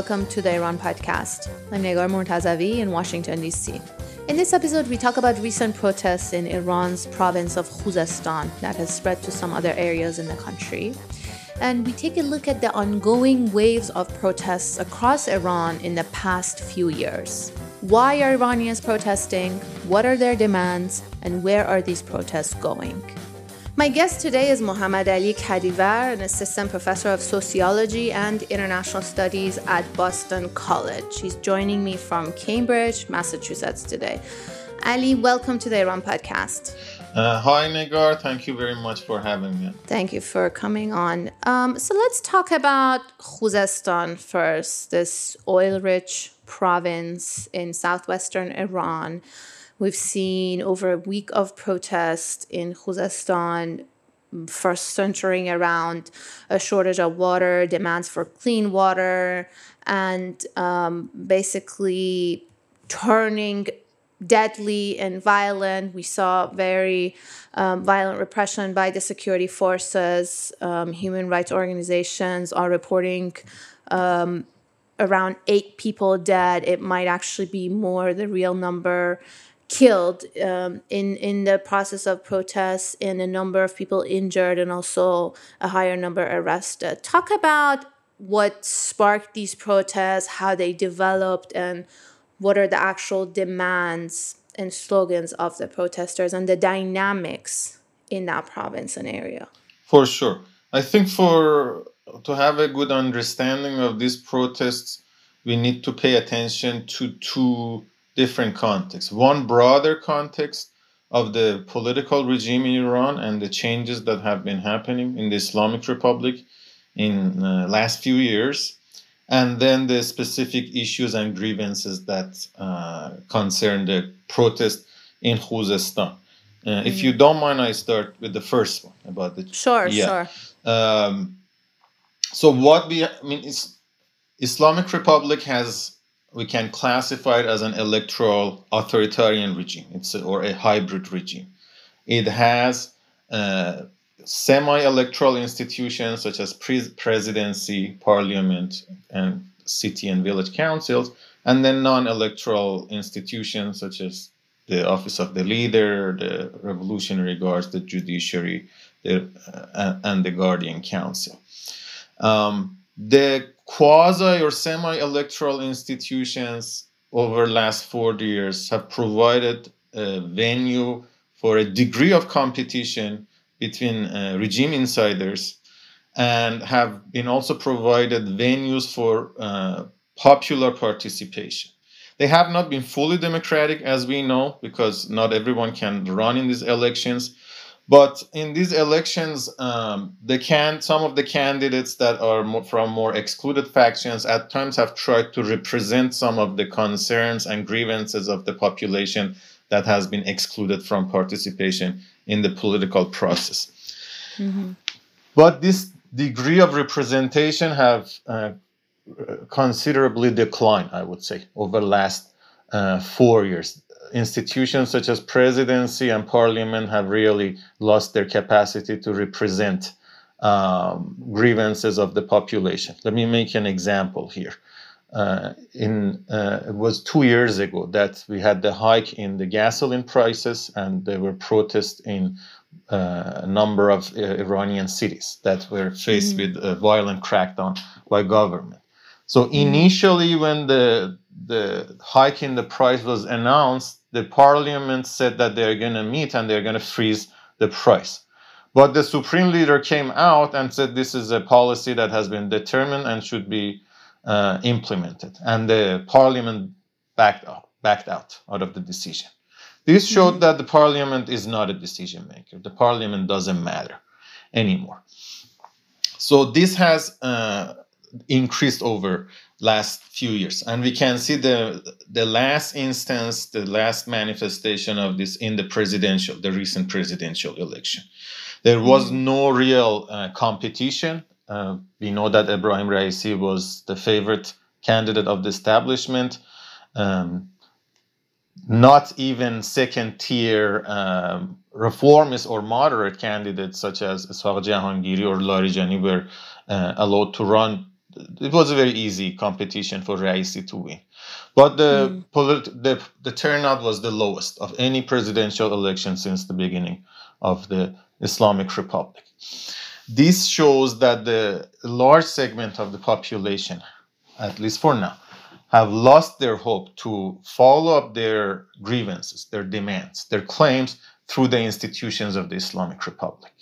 welcome to the Iran podcast. I'm Negar Mortazavi in Washington, D.C. In this episode, we talk about recent protests in Iran's province of Khuzestan that has spread to some other areas in the country. And we take a look at the ongoing waves of protests across Iran in the past few years. Why are Iranians protesting? What are their demands? And where are these protests going? My guest today is Mohammad Ali Kadivar, an assistant professor of sociology and international studies at Boston College. He's joining me from Cambridge, Massachusetts today. Ali, welcome to the Iran podcast. Uh, hi, Negar. Thank you very much for having me. Thank you for coming on. Um, so let's talk about Khuzestan first, this oil rich province in southwestern Iran. We've seen over a week of protest in Khuzestan, first centering around a shortage of water, demands for clean water, and um, basically turning deadly and violent. We saw very um, violent repression by the security forces. Um, human rights organizations are reporting um, around eight people dead. It might actually be more, the real number killed um, in in the process of protests and a number of people injured and also a higher number arrested. Talk about what sparked these protests how they developed and what are the actual demands and slogans of the protesters and the dynamics in that province and area. For sure. I think for to have a good understanding of these protests we need to pay attention to two different contexts. One broader context of the political regime in Iran and the changes that have been happening in the Islamic Republic in the uh, last few years, and then the specific issues and grievances that uh, concern the protest in Khuzestan. Uh. If you don't mind, I start with the first one about the sure, yeah. sure. Um, so what we, I mean, is Islamic Republic has we can classify it as an electoral authoritarian regime. It's a, or a hybrid regime. It has uh, semi-electoral institutions such as pre- presidency parliament and city and village councils and then non-electoral institutions such as the office of the leader the revolutionary guards the judiciary the, uh, and the guardian council. Um, the quasi or semi-electoral institutions over the last 40 years have provided a venue for a degree of competition between uh, regime insiders and have been also provided venues for uh, popular participation. They have not been fully democratic, as we know, because not everyone can run in these elections. But in these elections, um, the can some of the candidates that are more, from more excluded factions at times have tried to represent some of the concerns and grievances of the population that has been excluded from participation in the political process. Mm-hmm. But this degree of representation have uh, considerably declined, I would say, over the last uh, four years institutions such as presidency and parliament have really lost their capacity to represent um, grievances of the population. Let me make an example here. Uh, in uh, it was two years ago that we had the hike in the gasoline prices, and there were protests in uh, a number of uh, Iranian cities that were faced mm-hmm. with a violent crackdown by government. So mm-hmm. initially, when the the hike in the price was announced, the parliament said that they're going to meet and they're going to freeze the price. But the supreme leader came out and said this is a policy that has been determined and should be uh, implemented. And the parliament backed out, backed out, out of the decision. This showed mm-hmm. that the parliament is not a decision maker. The parliament doesn't matter anymore. So this has uh, increased over last few years. And we can see the the last instance the last manifestation of this in the presidential the recent presidential election. There was mm-hmm. no real uh, competition. Uh, we know that Ibrahim Raisi was the favorite candidate of the establishment. Um, not even second tier um, reformist or moderate candidates such as Ishaq Jahangiri or Larijani were uh, allowed to run it was a very easy competition for Raisi to win. But the, mm. polit- the the turnout was the lowest of any presidential election since the beginning of the Islamic Republic. This shows that the large segment of the population, at least for now, have lost their hope to follow up their grievances, their demands, their claims through the institutions of the Islamic Republic.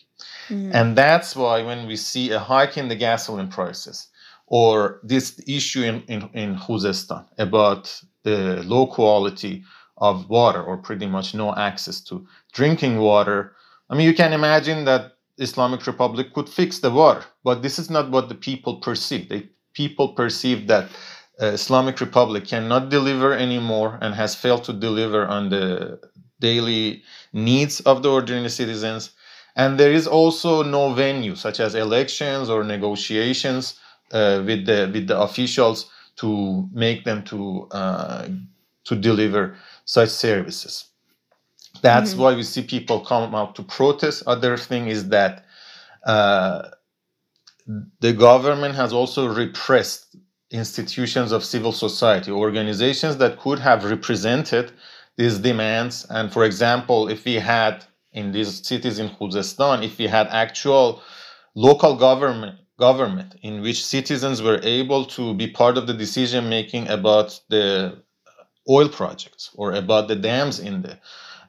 Mm. And that's why when we see a hike in the gasoline prices, or this issue in, in, in Khuzestan about the low quality of water or pretty much no access to drinking water. I mean, you can imagine that Islamic Republic could fix the water, but this is not what the people perceive. People perceive that uh, Islamic Republic cannot deliver anymore and has failed to deliver on the daily needs of the ordinary citizens. And there is also no venue, such as elections or negotiations, uh, with the with the officials to make them to uh, to deliver such services. That's mm-hmm. why we see people come out to protest. Other thing is that uh, the government has also repressed institutions of civil society, organizations that could have represented these demands. And for example, if we had in these cities in Khuzestan, if we had actual local government government in which citizens were able to be part of the decision making about the oil projects or about the dams in the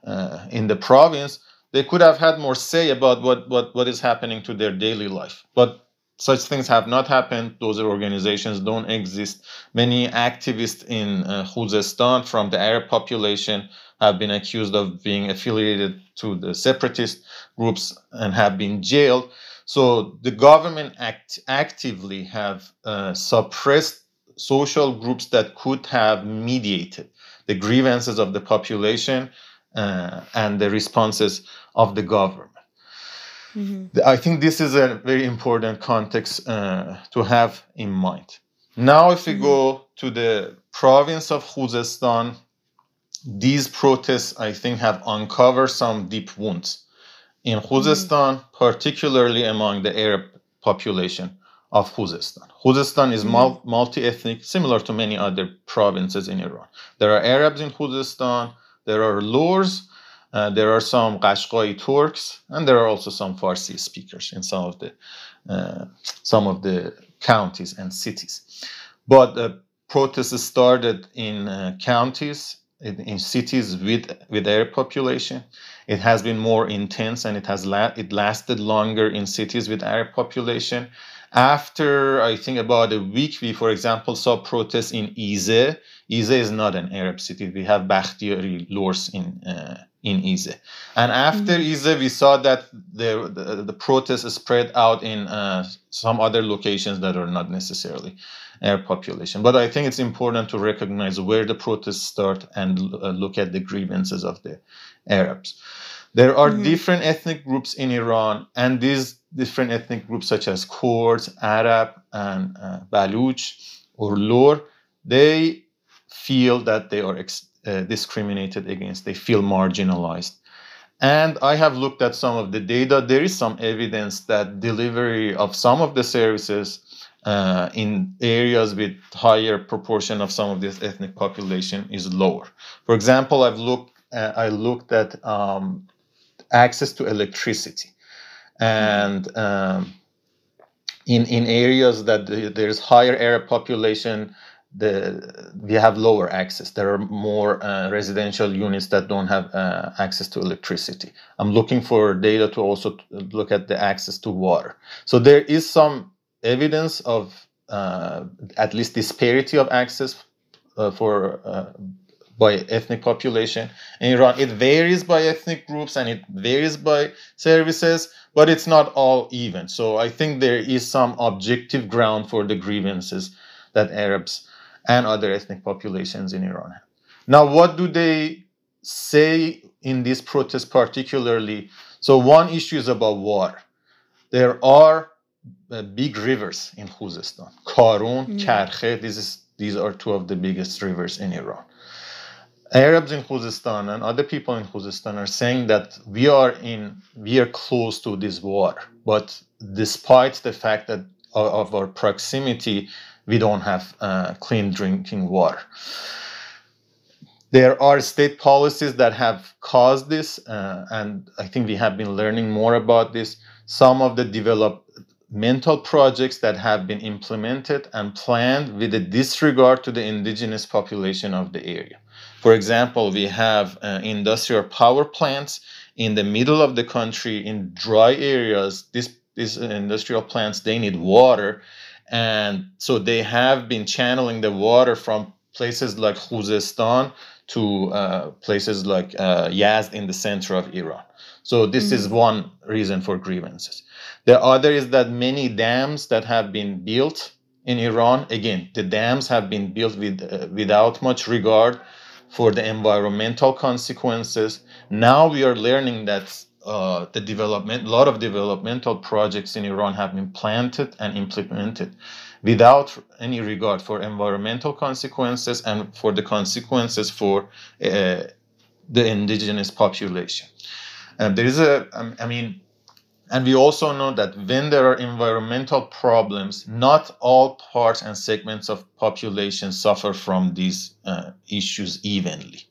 uh, in the province they could have had more say about what, what what is happening to their daily life. But such things have not happened. Those organizations don't exist. Many activists in uh, Khuzestan from the arab population have been accused of being affiliated to the separatist groups and have been jailed so the government act actively have uh, suppressed social groups that could have mediated the grievances of the population uh, and the responses of the government. Mm-hmm. I think this is a very important context uh, to have in mind. Now, if we mm-hmm. go to the province of Khuzestan, these protests, I think, have uncovered some deep wounds in Khuzestan, particularly among the Arab population of Khuzestan. Khuzestan is mm-hmm. multi ethnic, similar to many other provinces in Iran. There are Arabs in Khuzestan, there are Lurs, uh, there are some Qashqai Turks, and there are also some Farsi speakers in some of the uh, some of the counties and cities. But the protests started in uh, counties, in, in, cities with with Arab population, it has been more intense and it has la- it lasted longer in cities with Arab population. After I think about a week, we, for example, saw protests in Ize. Ize is not an Arab city. We have Bakhtiari Lurs in uh, in Ize. And after mm-hmm. Ize, we saw that the, the, the protests spread out in uh, some other locations that are not necessarily Arab population. But I think it's important to recognize where the protests start and uh, look at the grievances of the Arabs. There are mm-hmm. different ethnic groups in Iran, and these different ethnic groups, such as Kurds, Arab, and uh, Baluch or Lur, they feel that they are ex- uh, discriminated against, they feel marginalized. And I have looked at some of the data. There is some evidence that delivery of some of the services uh, in areas with higher proportion of some of this ethnic population is lower. For example, I've looked uh, I looked at um, access to electricity, and um, in in areas that there's higher Arab population, the we have lower access. There are more uh, residential units that don't have uh, access to electricity. I'm looking for data to also look at the access to water. So there is some evidence of uh, at least disparity of access uh, for uh, by ethnic population in Iran. It varies by ethnic groups and it varies by services, but it's not all even. So I think there is some objective ground for the grievances that Arabs and other ethnic populations in Iran have. Now, what do they say in this protest particularly? So one issue is about water. There are uh, big rivers in Khuzestan. Karun, mm. Karkhe, this is, these are two of the biggest rivers in Iran. Arabs in Khuzestan and other people in Khuzestan are saying that we are in we are close to this war, but despite the fact that of our proximity, we don't have uh, clean drinking water. There are state policies that have caused this, uh, and I think we have been learning more about this. Some of the developmental projects that have been implemented and planned with a disregard to the indigenous population of the area. For example, we have uh, industrial power plants in the middle of the country in dry areas. This, these industrial plants they need water, and so they have been channeling the water from places like Khuzestan to uh, places like uh, Yazd in the center of Iran. So this mm-hmm. is one reason for grievances. The other is that many dams that have been built in Iran, again, the dams have been built with, uh, without much regard for the environmental consequences. Now we are learning that uh, the development, a lot of developmental projects in Iran have been planted and implemented without any regard for environmental consequences and for the consequences for uh, the indigenous population. There is a, um, mean, and we also know that when there are environmental problems, not all parts and segments of population suffer from these uh, issues evenly.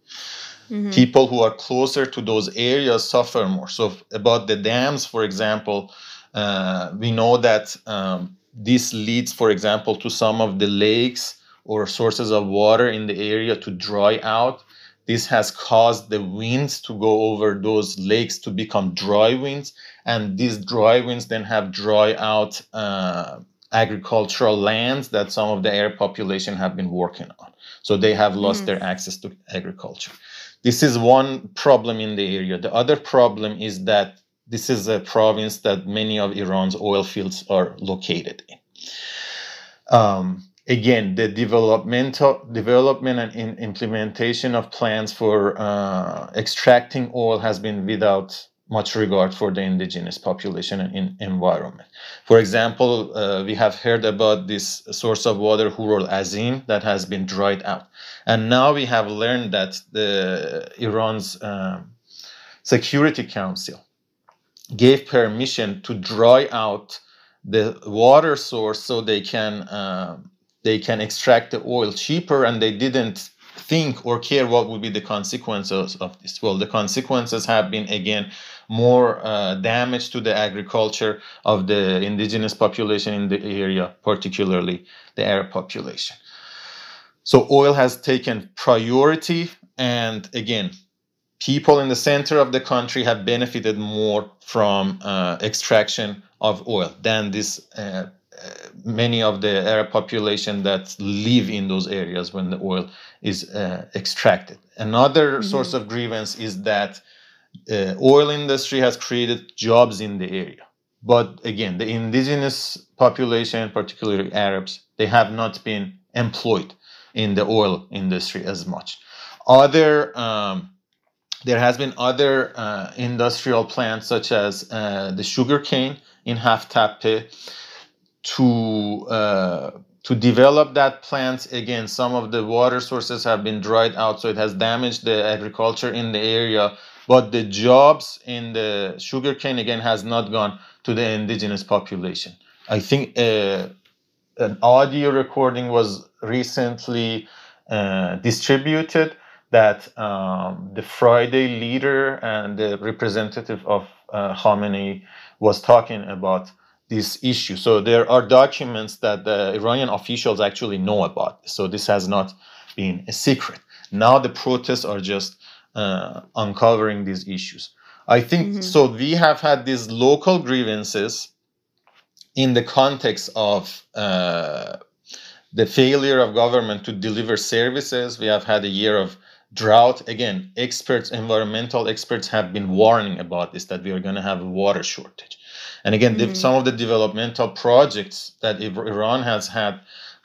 Mm-hmm. People who are closer to those areas suffer more. So, about the dams, for example, uh, we know that um, this leads, for example, to some of the lakes or sources of water in the area to dry out. This has caused the winds to go over those lakes to become dry winds, and these dry winds then have dry out uh, agricultural lands that some of the Arab population have been working on. So they have lost mm. their access to agriculture. This is one problem in the area. The other problem is that this is a province that many of Iran's oil fields are located in. Um, again, the developmental development and in implementation of plans for uh, extracting oil has been without much regard for the indigenous population and in environment. For example, uh, we have heard about this source of water, Hur al-Azim, that has been dried out. And now we have learned that the Iran's um, Security Council gave permission to dry out the water source so they can uh, they can extract the oil cheaper and they didn't think or care what would be the consequences of this well the consequences have been again more uh, damage to the agriculture of the indigenous population in the area particularly the arab population so oil has taken priority and again people in the center of the country have benefited more from uh, extraction of oil than this uh, uh, many of the Arab population that live in those areas when the oil is uh, extracted. Another mm-hmm. source of grievance is that uh, oil industry has created jobs in the area. But again, the indigenous population, particularly Arabs, they have not been employed in the oil industry as much. Other um, there has been other uh, industrial plants such as uh, the sugarcane in Haftepe to uh, to develop that plant again some of the water sources have been dried out so it has damaged the agriculture in the area but the jobs in the sugarcane again has not gone to the indigenous population i think uh, an audio recording was recently uh, distributed that um, the Friday leader and the representative of uh, Khamenei was talking about this issue. So there are documents that the Iranian officials actually know about. So this has not been a secret. Now the protests are just uh, uncovering these issues. I think mm-hmm. so. We have had these local grievances in the context of uh, the failure of government to deliver services. We have had a year of drought again experts environmental experts have been warning about this that we are going to have a water shortage and again mm-hmm. the, some of the developmental projects that iran has had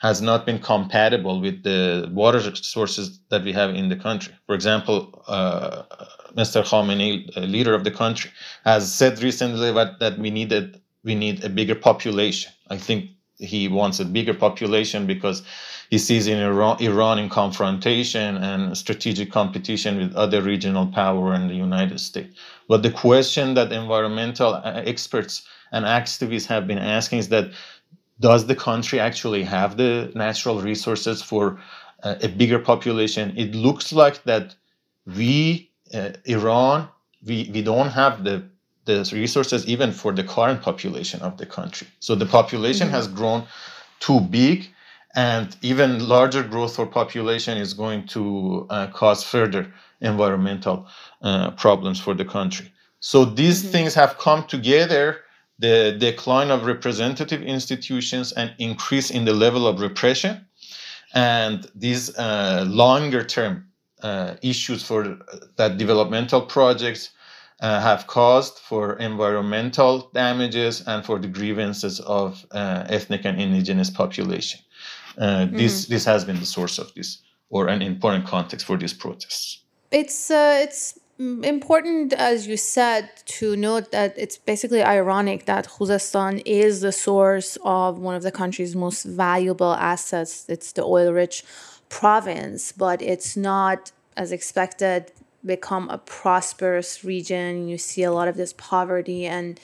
has not been compatible with the water sources that we have in the country for example uh, mr khamenei leader of the country has said recently that, that we needed we need a bigger population i think he wants a bigger population because he sees in Iran, Iran in confrontation and strategic competition with other regional power and the United States. But the question that environmental uh, experts and activists have been asking is that does the country actually have the natural resources for uh, a bigger population? It looks like that we, uh, Iran, we, we don't have the the resources even for the current population of the country. So the population mm-hmm. has grown too big, and even larger growth for population is going to uh, cause further environmental uh, problems for the country. So these mm-hmm. things have come together the decline of representative institutions and increase in the level of repression and these uh, longer term uh, issues for that developmental projects uh, have caused for environmental damages and for the grievances of uh, ethnic and indigenous population. Uh, mm-hmm. This this has been the source of this, or an important context for these protests. It's uh, it's Mm, important, as you said, to note that it's basically ironic that Khuzestan is the source of one of the country's most valuable assets. It's the oil rich province, but it's not, as expected, become a prosperous region. You see a lot of this poverty and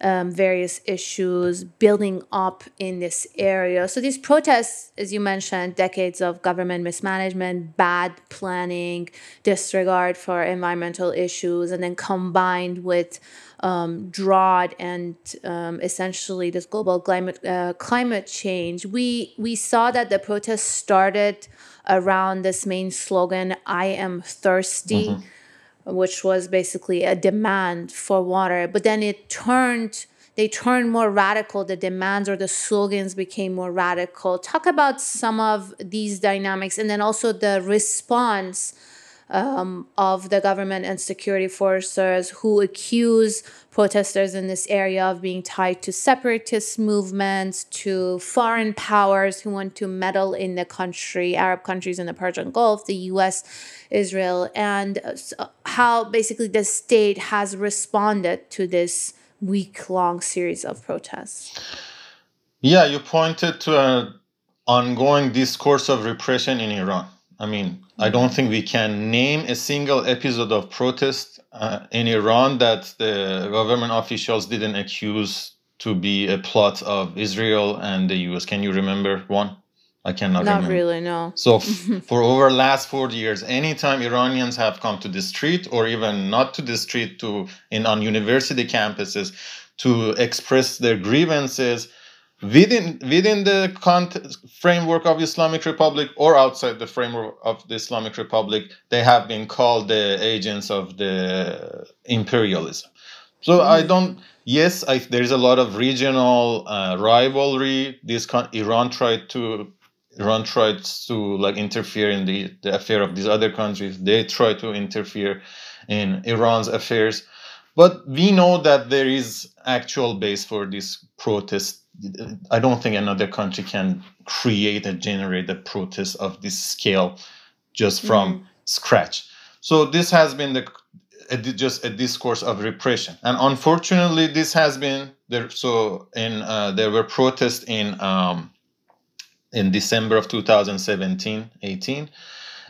um, various issues building up in this area. So these protests, as you mentioned, decades of government mismanagement, bad planning, disregard for environmental issues, and then combined with um, drought and um, essentially this global climate uh, climate change, we we saw that the protests started around this main slogan: "I am thirsty." Mm-hmm which was basically a demand for water. But then it turned, they turned more radical. The demands or the slogans became more radical. Talk about some of these dynamics and then also the response um, of the government and security forces who accuse protesters in this area of being tied to separatist movements, to foreign powers who want to meddle in the country, Arab countries in the Persian Gulf, the US, Israel, and how basically the state has responded to this week long series of protests. Yeah, you pointed to an ongoing discourse of repression in Iran. I mean, I don't think we can name a single episode of protest uh, in Iran that the government officials didn't accuse to be a plot of Israel and the US. Can you remember one? I cannot remember. Not remember. really, no. So f- for over last 40 years, anytime Iranians have come to the street or even not to the street to in on university campuses to express their grievances, within within the framework of Islamic Republic or outside the framework of the Islamic Republic, they have been called the agents of the imperialism. So mm. I don't. Yes, I, there is a lot of regional uh, rivalry. This con- Iran tried to Iran tried to like interfere in the, the affair of these other countries. They try to interfere in Iran's affairs. But we know that there is actual base for this protest I don't think another country can create and generate a protest of this scale just from mm. scratch. So this has been the a, just a discourse of repression, and unfortunately, this has been there. So in uh, there were protests in um, in December of 2017, 18,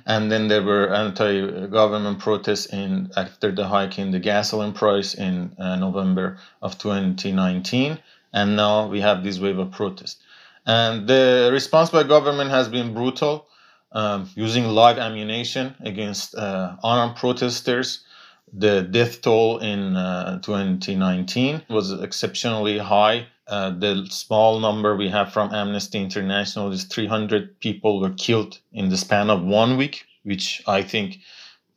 and then there were anti-government protests in after the hike in the gasoline price in uh, November of 2019 and now we have this wave of protest. And the response by government has been brutal, um, using live ammunition against uh, unarmed protesters. The death toll in uh, 2019 was exceptionally high. Uh, the small number we have from Amnesty International is 300 people were killed in the span of one week, which I think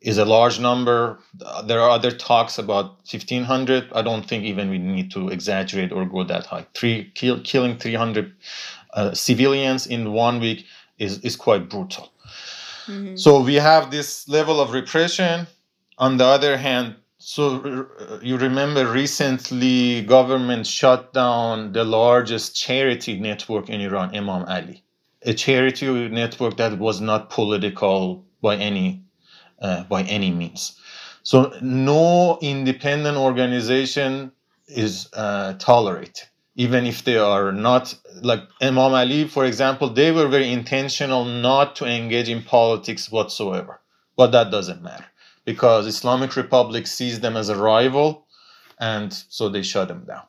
is a large number. There are other talks about 1500. I don't think even we need to exaggerate or go that high. Three kill, killing 300 uh, civilians in one week is, is quite brutal. Mm-hmm. So we have this level of repression. On the other hand, so uh, you remember recently government shut down the largest charity network in Iran, Imam Ali, a charity network that was not political by any uh, by any means. So no independent organization is uh, tolerated, even if they are not like Imam Ali, for example. They were very intentional not to engage in politics whatsoever, but that doesn't matter because Islamic Republic sees them as a rival, and so they shut them down.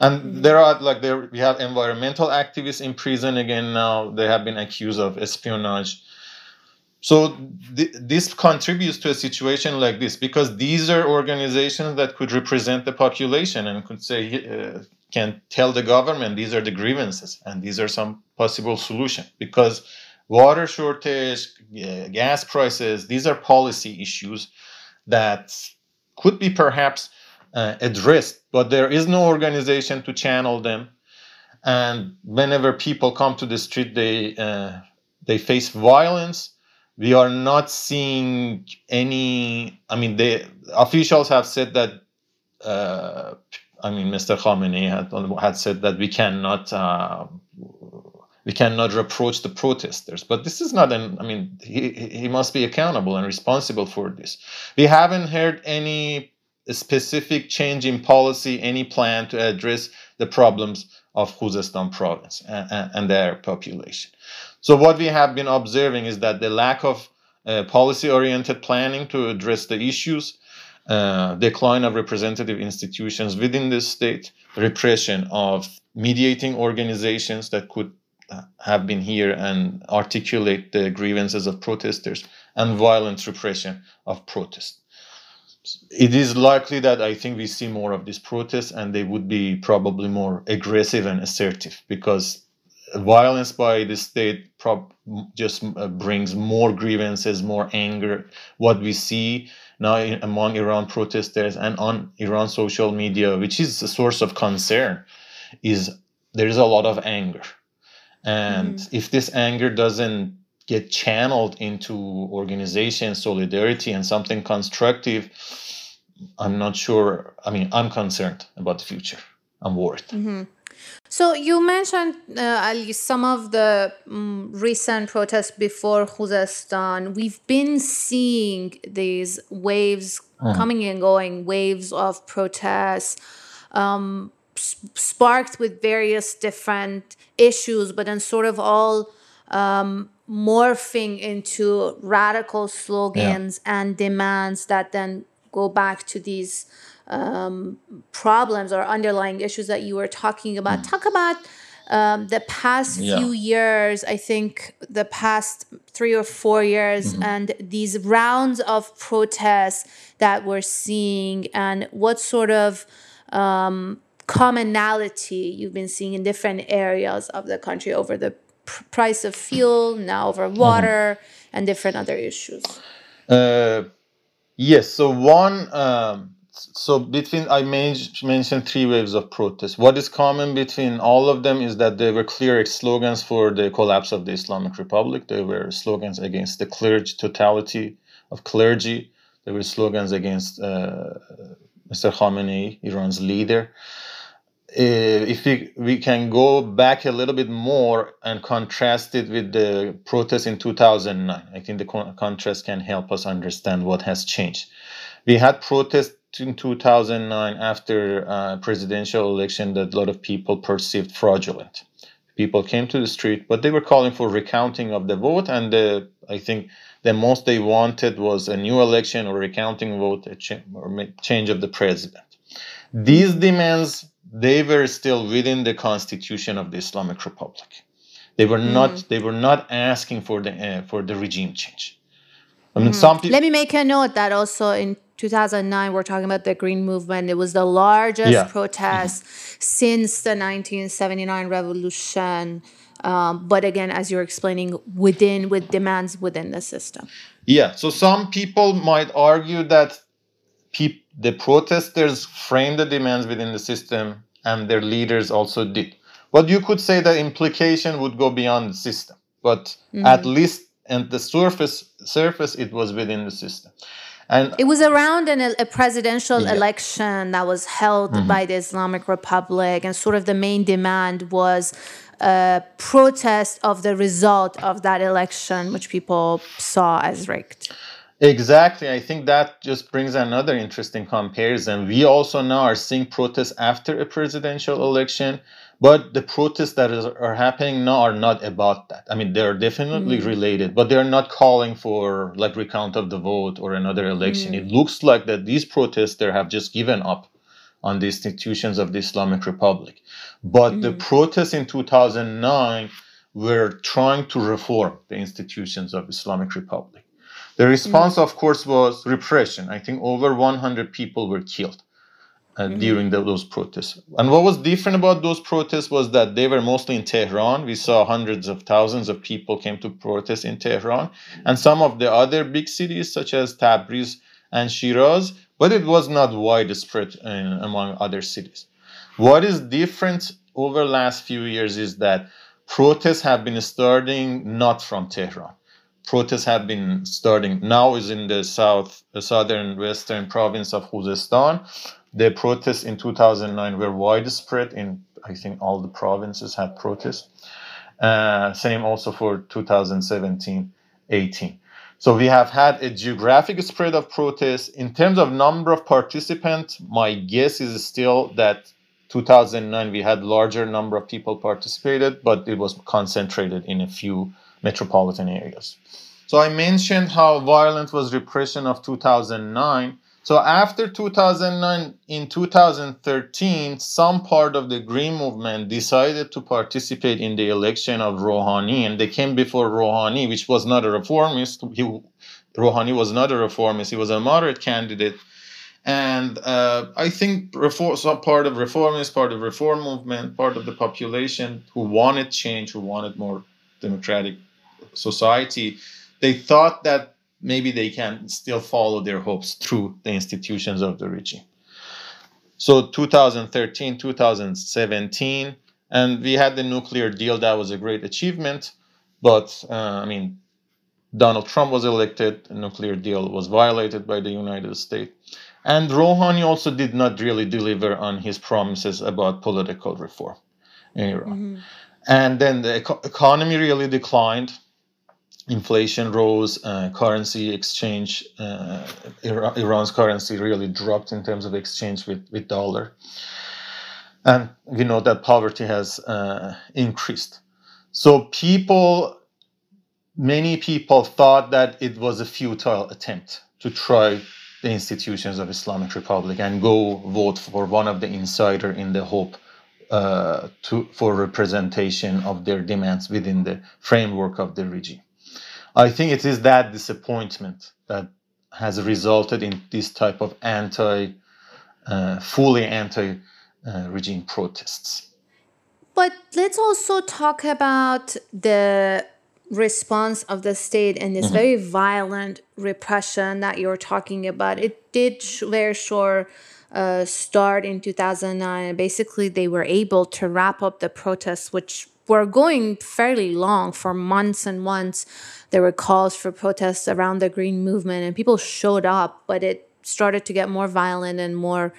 and there are like there we have environmental activists in prison again now they have been accused of espionage so th- this contributes to a situation like this because these are organizations that could represent the population and could say uh, can tell the government these are the grievances and these are some possible solutions because water shortage uh, gas prices these are policy issues that could be perhaps uh, addressed but there is no organization to channel them. And whenever people come to the street they uh, they face violence we are not seeing any i mean the officials have said that uh, i mean mr khamenei had, had said that we cannot uh, we cannot reproach the protesters. But this is not an i mean he, he must be accountable and responsible for this. We haven't heard any specific change in policy any plan to address the problems of khuzestan province and, and their population so what we have been observing is that the lack of uh, policy-oriented planning to address the issues, uh, decline of representative institutions within the state, repression of mediating organizations that could uh, have been here and articulate the grievances of protesters, and violent repression of protest. It is likely that I think we see more of these protests, and they would be probably more aggressive and assertive because violence by the state prob- just uh, brings more grievances, more anger. What we see now in, among Iran protesters and on Iran social media, which is a source of concern, is there is a lot of anger. And mm-hmm. if this anger doesn't get channeled into organization solidarity and something constructive, I'm not sure. I mean, I'm concerned about the future. I'm worried. Mm-hmm. So you mentioned uh, at least some of the um, recent protests before Khuzestan. We've been seeing these waves mm. coming and going, waves of protests, um, sparked with various different issues, but then sort of all um, morphing into radical slogans yeah. and demands that then go back to these um, problems or underlying issues that you were talking about. Mm. Talk about um, the past yeah. few years, I think the past three or four years, mm-hmm. and these rounds of protests that we're seeing, and what sort of um, commonality you've been seeing in different areas of the country over the pr- price of fuel, now over mm-hmm. water, mm-hmm. and different other issues. Uh, yes. So one. Um, so between I mentioned three waves of protest. What is common between all of them is that there were clear slogans for the collapse of the Islamic Republic. There were slogans against the clergy totality of clergy. There were slogans against uh, Mr. Khamenei, Iran's leader. Uh, if we, we can go back a little bit more and contrast it with the protests in 2009, I think the contrast can help us understand what has changed. We had protests in 2009 after a uh, presidential election that a lot of people perceived fraudulent people came to the street but they were calling for recounting of the vote and the, i think the most they wanted was a new election or recounting vote a cha- or change of the president these demands they were still within the constitution of the islamic republic they were mm. not they were not asking for the uh, for the regime change I mean, mm. some people. Let me make a note that also in 2009 we're talking about the green movement it was the largest yeah. protest mm-hmm. since the 1979 revolution um, but again as you're explaining within with demands within the system yeah so some people might argue that pe- the protesters framed the demands within the system and their leaders also did but you could say the implication would go beyond the system but mm-hmm. at least at the surface surface it was within the system and it was around an, a presidential yeah. election that was held mm-hmm. by the Islamic Republic, and sort of the main demand was a protest of the result of that election, which people saw as rigged. Exactly. I think that just brings another interesting comparison. We also now are seeing protests after a presidential election but the protests that is, are happening now are not about that. I mean, they're definitely mm. related, but they're not calling for like recount of the vote or another election. Mm. It looks like that these protesters have just given up on the institutions of the Islamic Republic. But mm-hmm. the protests in 2009 were trying to reform the institutions of Islamic Republic. The response, mm-hmm. of course, was repression. I think over 100 people were killed uh, mm-hmm. during the, those protests. And what was different about those protests was that they were mostly in Tehran. We saw hundreds of thousands of people came to protest in Tehran, and some of the other big cities such as Tabriz and Shiraz, but it was not widespread in, among other cities. What is different over the last few years is that protests have been starting not from Tehran. Protests have been starting now is in the south, the southern western province of Khuzestan. The protests in 2009 were widespread in, I think, all the provinces had protests. Uh, same also for 2017 18. So we have had a geographic spread of protests. In terms of number of participants, my guess is still that 2009 we had larger number of people participated, but it was concentrated in a few metropolitan areas. So I mentioned how violent was repression of 2009. So after 2009, in 2013, some part of the Green Movement decided to participate in the election of Rouhani, and they came before Rouhani, which was not a reformist. He, Rouhani was not a reformist; he was a moderate candidate. And uh, I think reform, some part of reformists, part of reform movement, part of the population who wanted change, who wanted more democratic society, they thought that maybe they can still follow their hopes through the institutions of the regime. So 2013, 2017, and we had the nuclear deal. That was a great achievement. But uh, I mean, Donald Trump was elected. The nuclear deal was violated by the United States. And Rouhani also did not really deliver on his promises about political reform in Iran. Mm-hmm. And then the economy really declined inflation rose, uh, currency exchange, uh, Iran's currency really dropped in terms of exchange with, with dollar. And we know that poverty has uh, increased. So people, many people thought that it was a futile attempt to try the institutions of Islamic Republic and go vote for one of the insider in the hope uh, to, for representation of their demands within the framework of the regime. I think it is that disappointment that has resulted in this type of anti, uh, fully anti uh, regime protests. But let's also talk about the response of the state and this mm-hmm. very violent repression that you're talking about. It did very sure uh, start in 2009. Basically, they were able to wrap up the protests, which were going fairly long for months and months. There were calls for protests around the Green Movement, and people showed up, but it started to get more violent and more.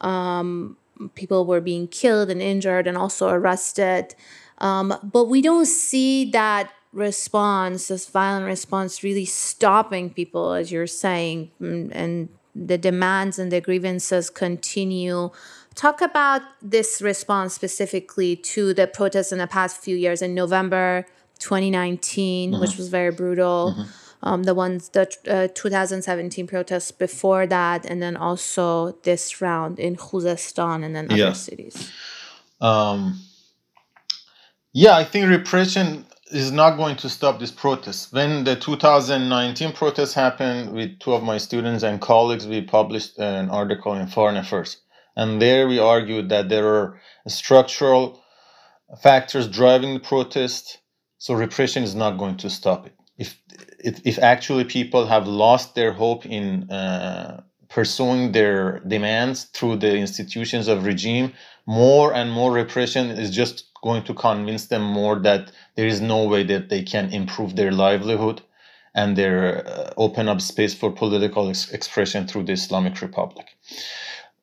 Um, people were being killed and injured and also arrested. Um, but we don't see that response, this violent response, really stopping people, as you're saying, and, and the demands and the grievances continue Talk about this response specifically to the protests in the past few years in November 2019, mm-hmm. which was very brutal. Mm-hmm. Um, the ones, the uh, 2017 protests before that, and then also this round in Khuzestan and then other yeah. cities. Um, yeah, I think repression is not going to stop this protest. When the 2019 protests happened with two of my students and colleagues, we published an article in Foreign Affairs and there we argued that there are structural factors driving the protest, so repression is not going to stop it. If if, if actually people have lost their hope in uh, pursuing their demands through the institutions of regime, more and more repression is just going to convince them more that there is no way that they can improve their livelihood and their uh, open up space for political ex- expression through the Islamic Republic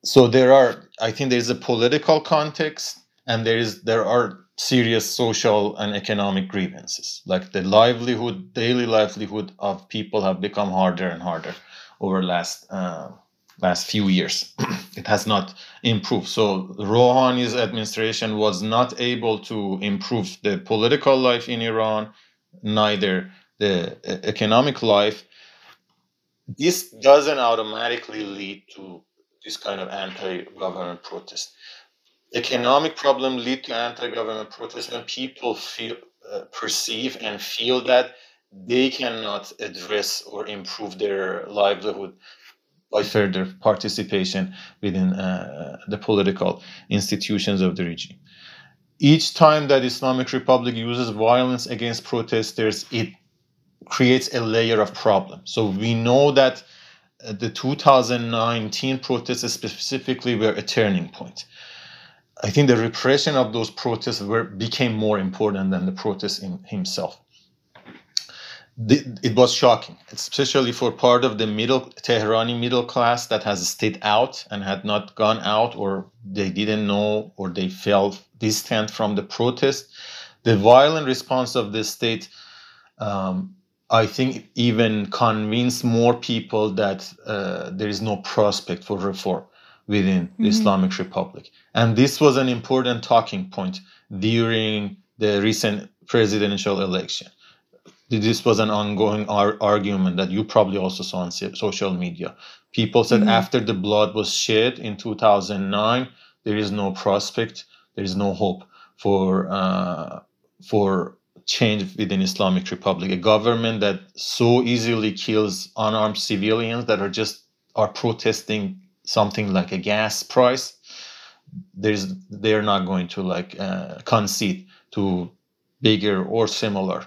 so there are i think there's a political context and there is there are serious social and economic grievances. Like the livelihood daily livelihood of people have become harder and harder over last uh, last few years. It has not improved. So rouhani's administration was not able to improve the political life in iran neither the economic life. This doesn't automatically lead to this kind of anti-government protest. Economic problem lead to anti-government protest when people feel uh, perceive and feel that they cannot address or improve their livelihood by further participation within uh, the political institutions of the regime. Each time that Islamic Republic uses violence against protesters, it creates a layer of problem. So we know that the 2019 protests specifically were a turning point. I think the repression of those protests were, became more important than the protest in himself it was shocking, especially for part of the middle Tehrani middle class that has stayed out and had not gone out, or they didn't know, or they felt distant from the protest. The violent response of the state, um, I think, even convince more people that uh, there is no prospect for reform within mm-hmm. the Islamic Republic, and this was an important talking point during the recent presidential election this was an ongoing ar- argument that you probably also saw on social media. People said mm-hmm. after the blood was shed in 2009, there is no prospect, there is no hope for uh, for change within Islamic Republic. A government that so easily kills unarmed civilians that are just are protesting something like a gas price. There's they're not going to like uh, concede to bigger or similar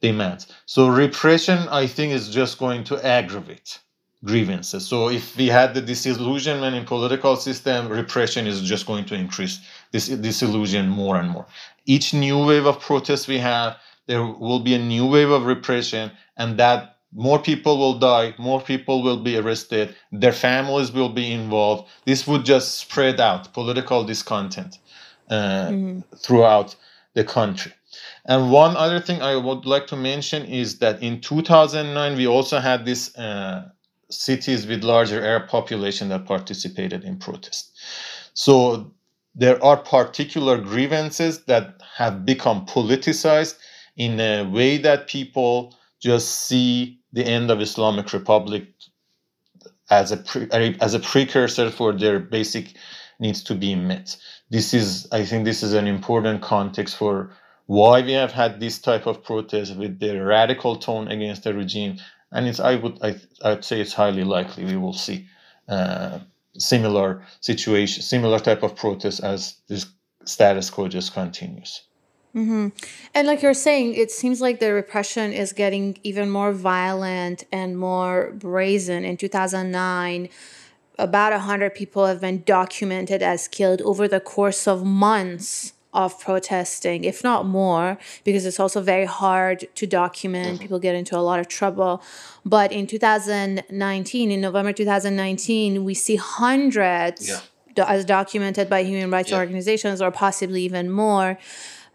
demands. So repression, I think, is just going to aggravate grievances. So if we had the disillusionment in political system, repression is just going to increase this disillusion more and more. Each new wave of protest we have, there will be a new wave of repression, and that more people will die, more people will be arrested, their families will be involved. This would just spread out political discontent uh, mm-hmm. throughout the country. And one other thing I would like to mention is that in 2009 we also had these uh, cities with larger Arab population that participated in protest. So there are particular grievances that have become politicized in a way that people just see the end of Islamic Republic as a pre- as a precursor for their basic needs to be met. This is, I think, this is an important context for why we have had this type of protest with the radical tone against the regime and it's i would I, i'd say it's highly likely we will see uh, similar situation similar type of protest as this status quo just continues. Mm-hmm. and like you're saying it seems like the repression is getting even more violent and more brazen. In 2009 about 100 people have been documented as killed over the course of months of protesting, if not more, because it's also very hard to document. Mm-hmm. People get into a lot of trouble. But in 2019, in November 2019, we see hundreds, yeah. do- as documented by human rights yeah. organizations, or possibly even more.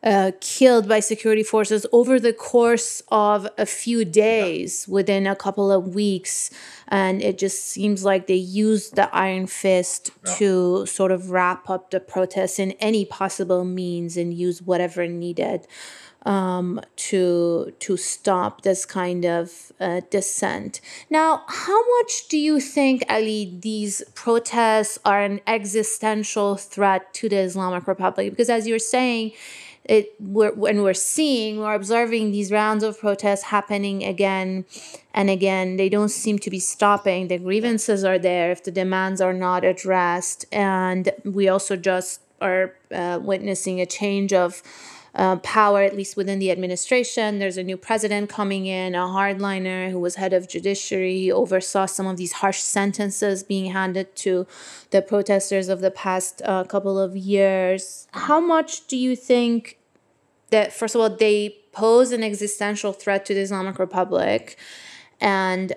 Uh, killed by security forces over the course of a few days yeah. within a couple of weeks and it just seems like they used the iron fist yeah. to sort of wrap up the protests in any possible means and use whatever needed um, to to stop this kind of uh, dissent. Now, how much do you think, Ali, these protests are an existential threat to the Islamic Republic? Because as you're saying, it we're, when we're seeing we're observing these rounds of protests happening again and again they don't seem to be stopping the grievances are there if the demands are not addressed and we also just are uh, witnessing a change of uh, power, at least within the administration. There's a new president coming in, a hardliner who was head of judiciary. He oversaw some of these harsh sentences being handed to the protesters of the past uh, couple of years. How much do you think that, first of all, they pose an existential threat to the Islamic Republic and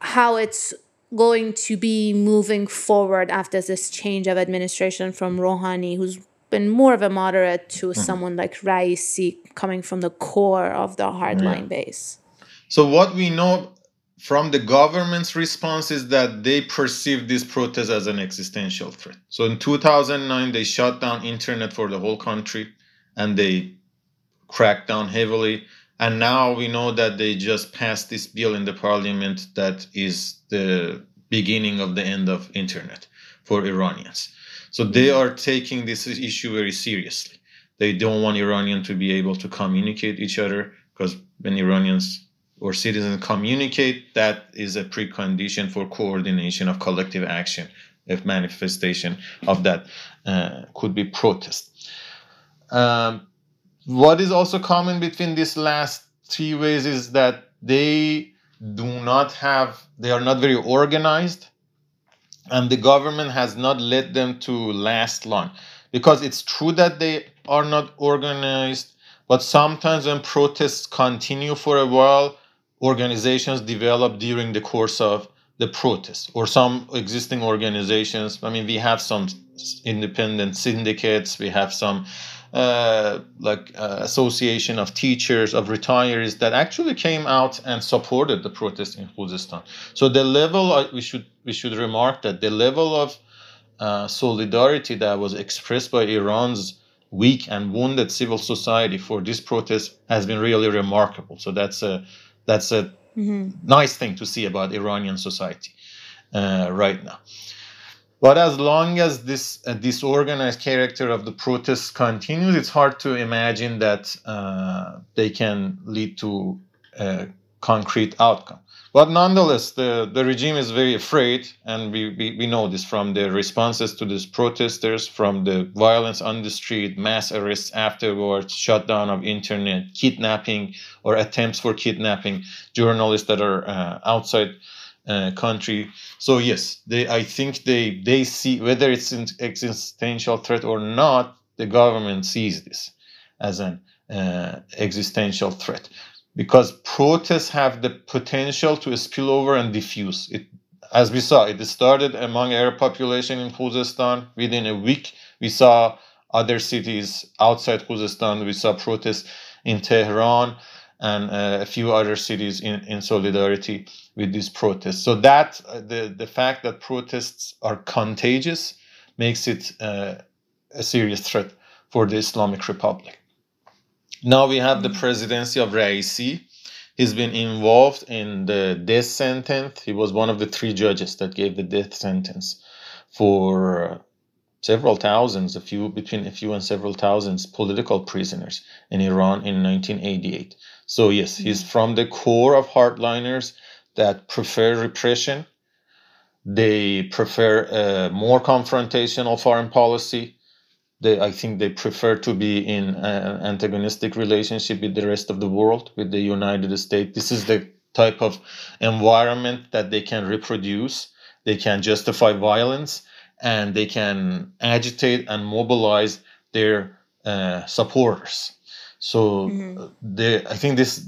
how it's going to be moving forward after this change of administration from Rouhani, who's been more of a moderate to mm-hmm. someone like Raisi coming from the core of the hardline yeah. base. So what we know from the government's response is that they perceive this protest as an existential threat. So in 2009 they shut down internet for the whole country and they cracked down heavily and now we know that they just passed this bill in the parliament that is the beginning of the end of internet for Iranians. So they are taking this issue very seriously. They don't want Iranian to be able to communicate each other because when Iranians or citizens communicate, that is a precondition for coordination of collective action. If manifestation of that uh, could be protest. Um, what is also common between these last three ways is that they do not have, they are not very organized, and the government has not led them to last long. Because it's true that they are not organized, but sometimes when protests continue for a while, organizations develop during the course of the protests or some existing organizations. I mean, we have some independent syndicates, we have some uh, like uh, association of teachers of retirees that actually came out and supported the protest in Khuzestan. So the level uh, we should we should remark that the level of uh, solidarity that was expressed by Iran's weak and wounded civil society for this protest has been really remarkable. So that's a that's a mm-hmm. nice thing to see about Iranian society uh, right now. But as long as this uh, disorganized character of the protests continues, it's hard to imagine that uh, they can lead to a concrete outcome. But nonetheless, the, the regime is very afraid, and we, we, we know this from the responses to these protesters, from the violence on the street, mass arrests afterwards, shutdown of internet, kidnapping or attempts for kidnapping journalists that are uh, outside uh, country. So yes, they I think they they see whether it's an existential threat or not. The government sees this as an uh, existential threat because protests have the potential to spill over and diffuse. It, as we saw, it started among Arab population in Khuzestan. Within a week, we saw other cities outside Khuzestan. We saw protests in Tehran and uh, a few other cities in, in solidarity with these protests. So that uh, the the fact that protests are contagious makes it uh, a serious threat for the Islamic Republic. Now we have the mm-hmm. presidency of Raisi. He's been involved in the death sentence. He was one of the three judges that gave the death sentence for several thousands, a few between a few and several thousands political prisoners in Iran in 1988. So yes, he's mm-hmm. from the core of hardliners that prefer repression. They prefer a more confrontational foreign policy. They, I think they prefer to be in an antagonistic relationship with the rest of the world, with the United States. This is the type of environment that they can reproduce. They can justify violence and they can agitate and mobilize their uh, supporters. So mm-hmm. the I think this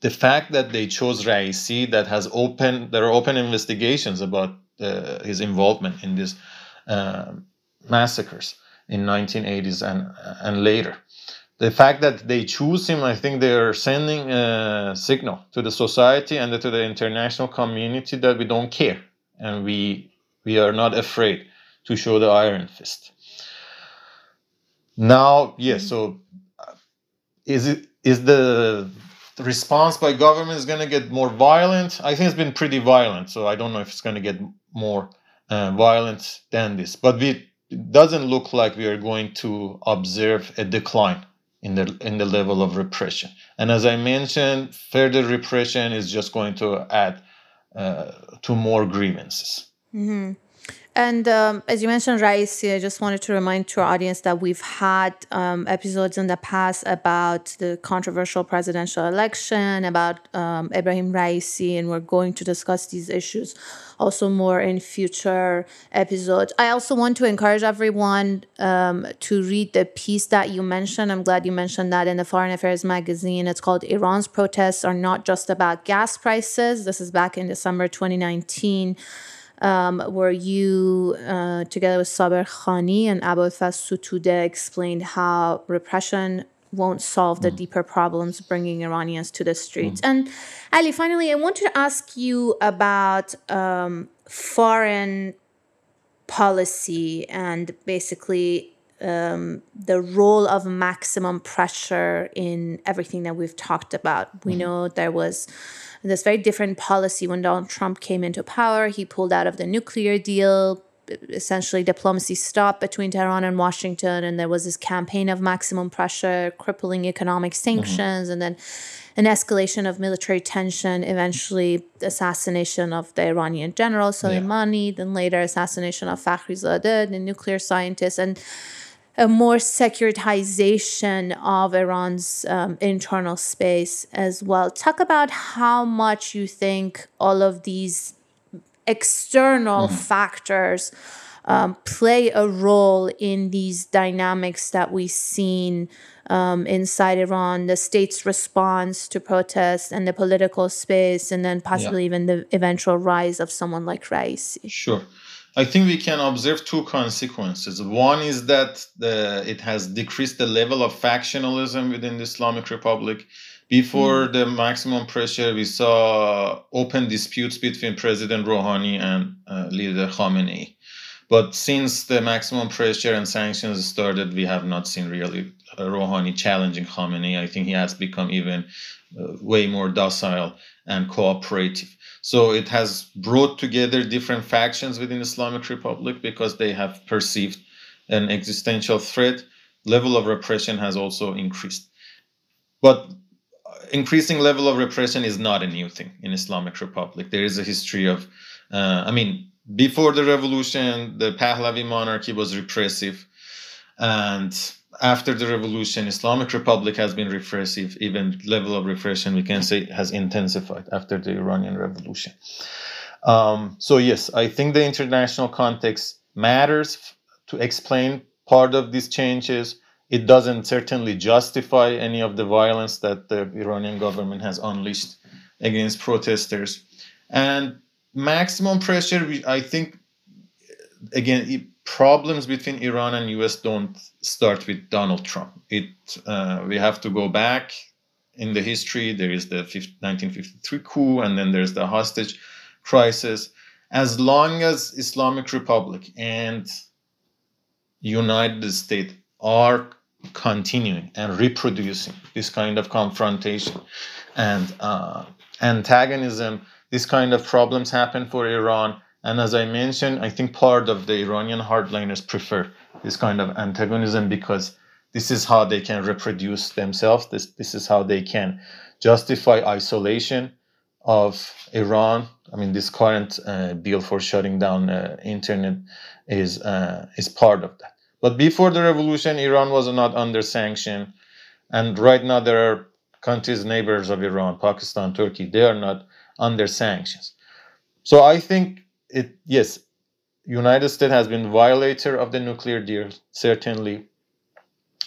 the fact that they chose Raisi that has open there are open investigations about uh, his involvement in these uh, massacres in 1980s and and later. The fact that they choose him, I think they are sending a signal to the society and to the international community that we don't care and we we are not afraid to show the iron fist. Now, yes, mm-hmm. so is it is the response by government is going to get more violent? I think it's been pretty violent, so I don't know if it's going to get more uh, violent than this. But we, it doesn't look like we are going to observe a decline in the in the level of repression. And as I mentioned, further repression is just going to add uh, to more grievances. Mm-hmm. And um, as you mentioned, Raisi, I just wanted to remind to our audience that we've had um, episodes in the past about the controversial presidential election, about um, Ebrahim Raisi, and we're going to discuss these issues also more in future episodes. I also want to encourage everyone um, to read the piece that you mentioned. I'm glad you mentioned that in the Foreign Affairs magazine. It's called Iran's Protests Are Not Just About Gas Prices. This is back in December 2019 um, where you, uh, together with Saber Khani and Abolfazl Sotoudeh, explained how repression won't solve the mm. deeper problems bringing Iranians to the streets. Mm. And Ali, finally, I want to ask you about um, foreign policy and basically um, the role of maximum pressure in everything that we've talked about. We mm-hmm. know there was this very different policy when Donald Trump came into power. He pulled out of the nuclear deal. Essentially, diplomacy stopped between Tehran and Washington, and there was this campaign of maximum pressure, crippling economic mm-hmm. sanctions, mm-hmm. and then an escalation of military tension, eventually assassination of the Iranian general Soleimani, yeah. then later assassination of Fakhrizadeh, the nuclear scientist, and a more securitization of Iran's um, internal space as well. Talk about how much you think all of these external mm-hmm. factors um, play a role in these dynamics that we've seen um, inside Iran, the state's response to protests and the political space, and then possibly yeah. even the eventual rise of someone like Raisi. Sure. I think we can observe two consequences. One is that the, it has decreased the level of factionalism within the Islamic Republic. Before mm. the maximum pressure, we saw open disputes between President Rouhani and uh, leader Khamenei. But since the maximum pressure and sanctions started, we have not seen really Rouhani challenging Khamenei. I think he has become even uh, way more docile and cooperative. So it has brought together different factions within Islamic Republic because they have perceived an existential threat. Level of repression has also increased. But increasing level of repression is not a new thing in Islamic Republic. There is a history of, uh, I mean, before the revolution, the Pahlavi monarchy was repressive, and after the revolution, Islamic Republic has been repressive. Even level of repression, we can say, has intensified after the Iranian Revolution. Um, so yes, I think the international context matters to explain part of these changes. It doesn't certainly justify any of the violence that the Iranian government has unleashed against protesters. And maximum pressure, I think, again, problems between Iran and US don't start with Donald Trump. It uh, we have to go back in the history. There is the 1953 coup, and then there's the hostage crisis. As long as Islamic Republic and United States are continuing and reproducing this kind of confrontation and uh, antagonism, this kind of problems happen for Iran and as I mentioned, I think part of the Iranian hardliners prefer this kind of antagonism because this is how they can reproduce themselves. This, this is how they can justify isolation of Iran. I mean, this current uh, bill for shutting down uh, internet is uh, is part of that. But before the revolution, Iran was not under sanction, and right now there are countries neighbors of Iran, Pakistan, Turkey. They are not under sanctions. So I think it yes, United States has been violator of the nuclear deal. Certainly,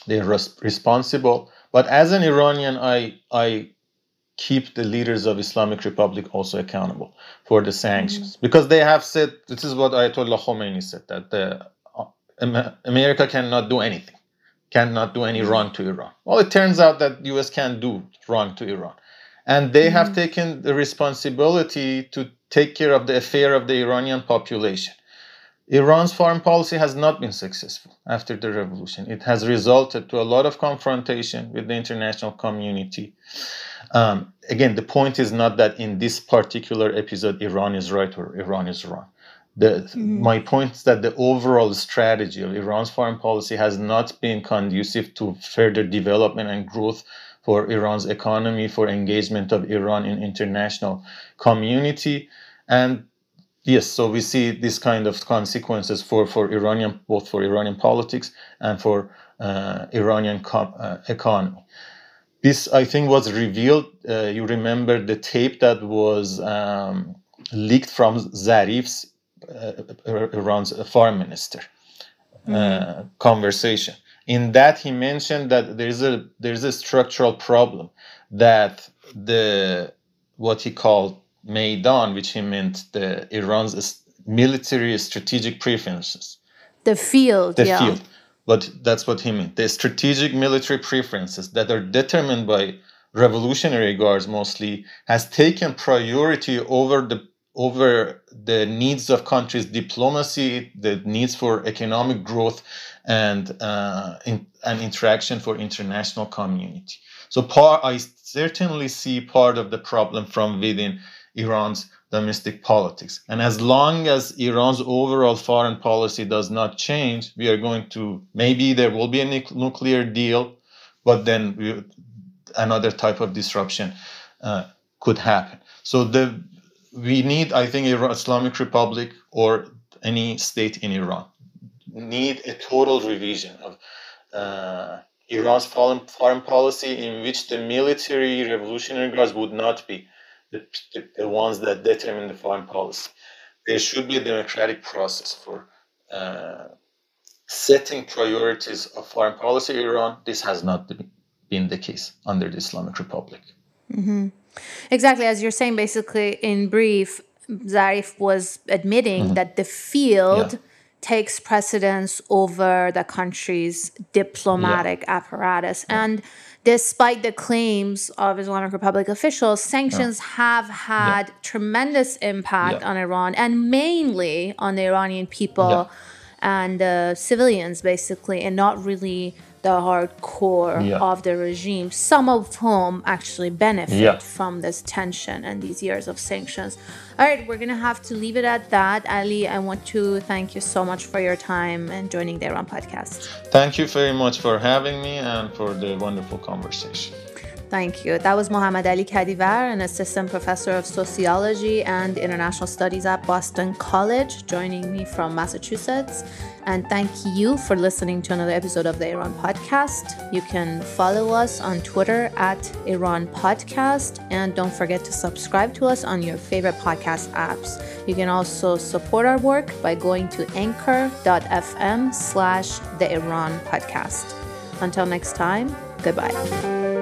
they're res- responsible. But as an Iranian, I I keep the leaders of Islamic Republic also accountable for the sanctions mm-hmm. because they have said this is what Ayatollah Khomeini said that the uh, America cannot do anything, cannot do any wrong to Iran. Well, it turns out that U.S. can do wrong to Iran, and they mm-hmm. have taken the responsibility to take care of the affair of the Iranian population. Iran's foreign policy has not been successful after the revolution. It has resulted to a lot of confrontation with the international community. Um, again, the point is not that in this particular episode Iran is right or Iran is wrong. The, mm-hmm. My point is that the overall strategy of Iran's foreign policy has not been conducive to further development and growth for Iran's economy, for engagement of Iran in international community. And yes, so we see this kind of consequences for, for Iranian, both for Iranian politics and for uh, Iranian com- uh, economy. This, I think, was revealed. Uh, you remember the tape that was um, leaked from Zarif's, uh, Iran's foreign minister, uh, mm-hmm. conversation in that he mentioned that there's a there's a structural problem that the what he called Maidan, which he meant the Iran's military strategic preferences. The field, the yeah. field. But that's what he meant. The strategic military preferences that are determined by revolutionary guards mostly has taken priority over the over the needs of countries' diplomacy, the needs for economic growth, and uh, in, an interaction for international community. So, I certainly see part of the problem from within Iran's domestic politics. And as long as Iran's overall foreign policy does not change, we are going to maybe there will be a nuclear deal, but then we, another type of disruption uh, could happen. So the we need, I think, Islamic Republic or any state in Iran need a total revision of uh, Iran's foreign, foreign policy in which the military revolutionary guards would not be the, the, ones that determine the foreign policy. There should be a democratic process for uh, setting priorities of foreign policy in Iran. This has not been the case under the Islamic Republic. Mm-hmm. Exactly. As you're saying, basically, in brief, Zarif was admitting mm-hmm. that the field. Yeah takes precedence over the country's diplomatic yeah. apparatus. Yeah. And despite the claims of Islamic Republic officials, sanctions yeah. have had tremendous impact on Iran and mainly on the Iranian people and uh, civilians, basically, and not really the hardcore yeah. of the regime, some of whom actually benefit yeah. from this tension and these years of sanctions. All right, we're going to have to leave it at that. Ali, I want to thank you so much for your time and joining the Iran podcast. Thank you very much for having me and for the wonderful conversation. Thank you. That was Mohammad Ali Kadivar, an assistant professor of sociology and international studies at Boston College, joining me from Massachusetts. And thank you for listening to another episode of the Iran Podcast. You can follow us on Twitter at Iran Podcast. And don't forget to subscribe to us on your favorite podcast apps. You can also support our work by going to anchor.fm slash the Iran Podcast. Until next time, goodbye.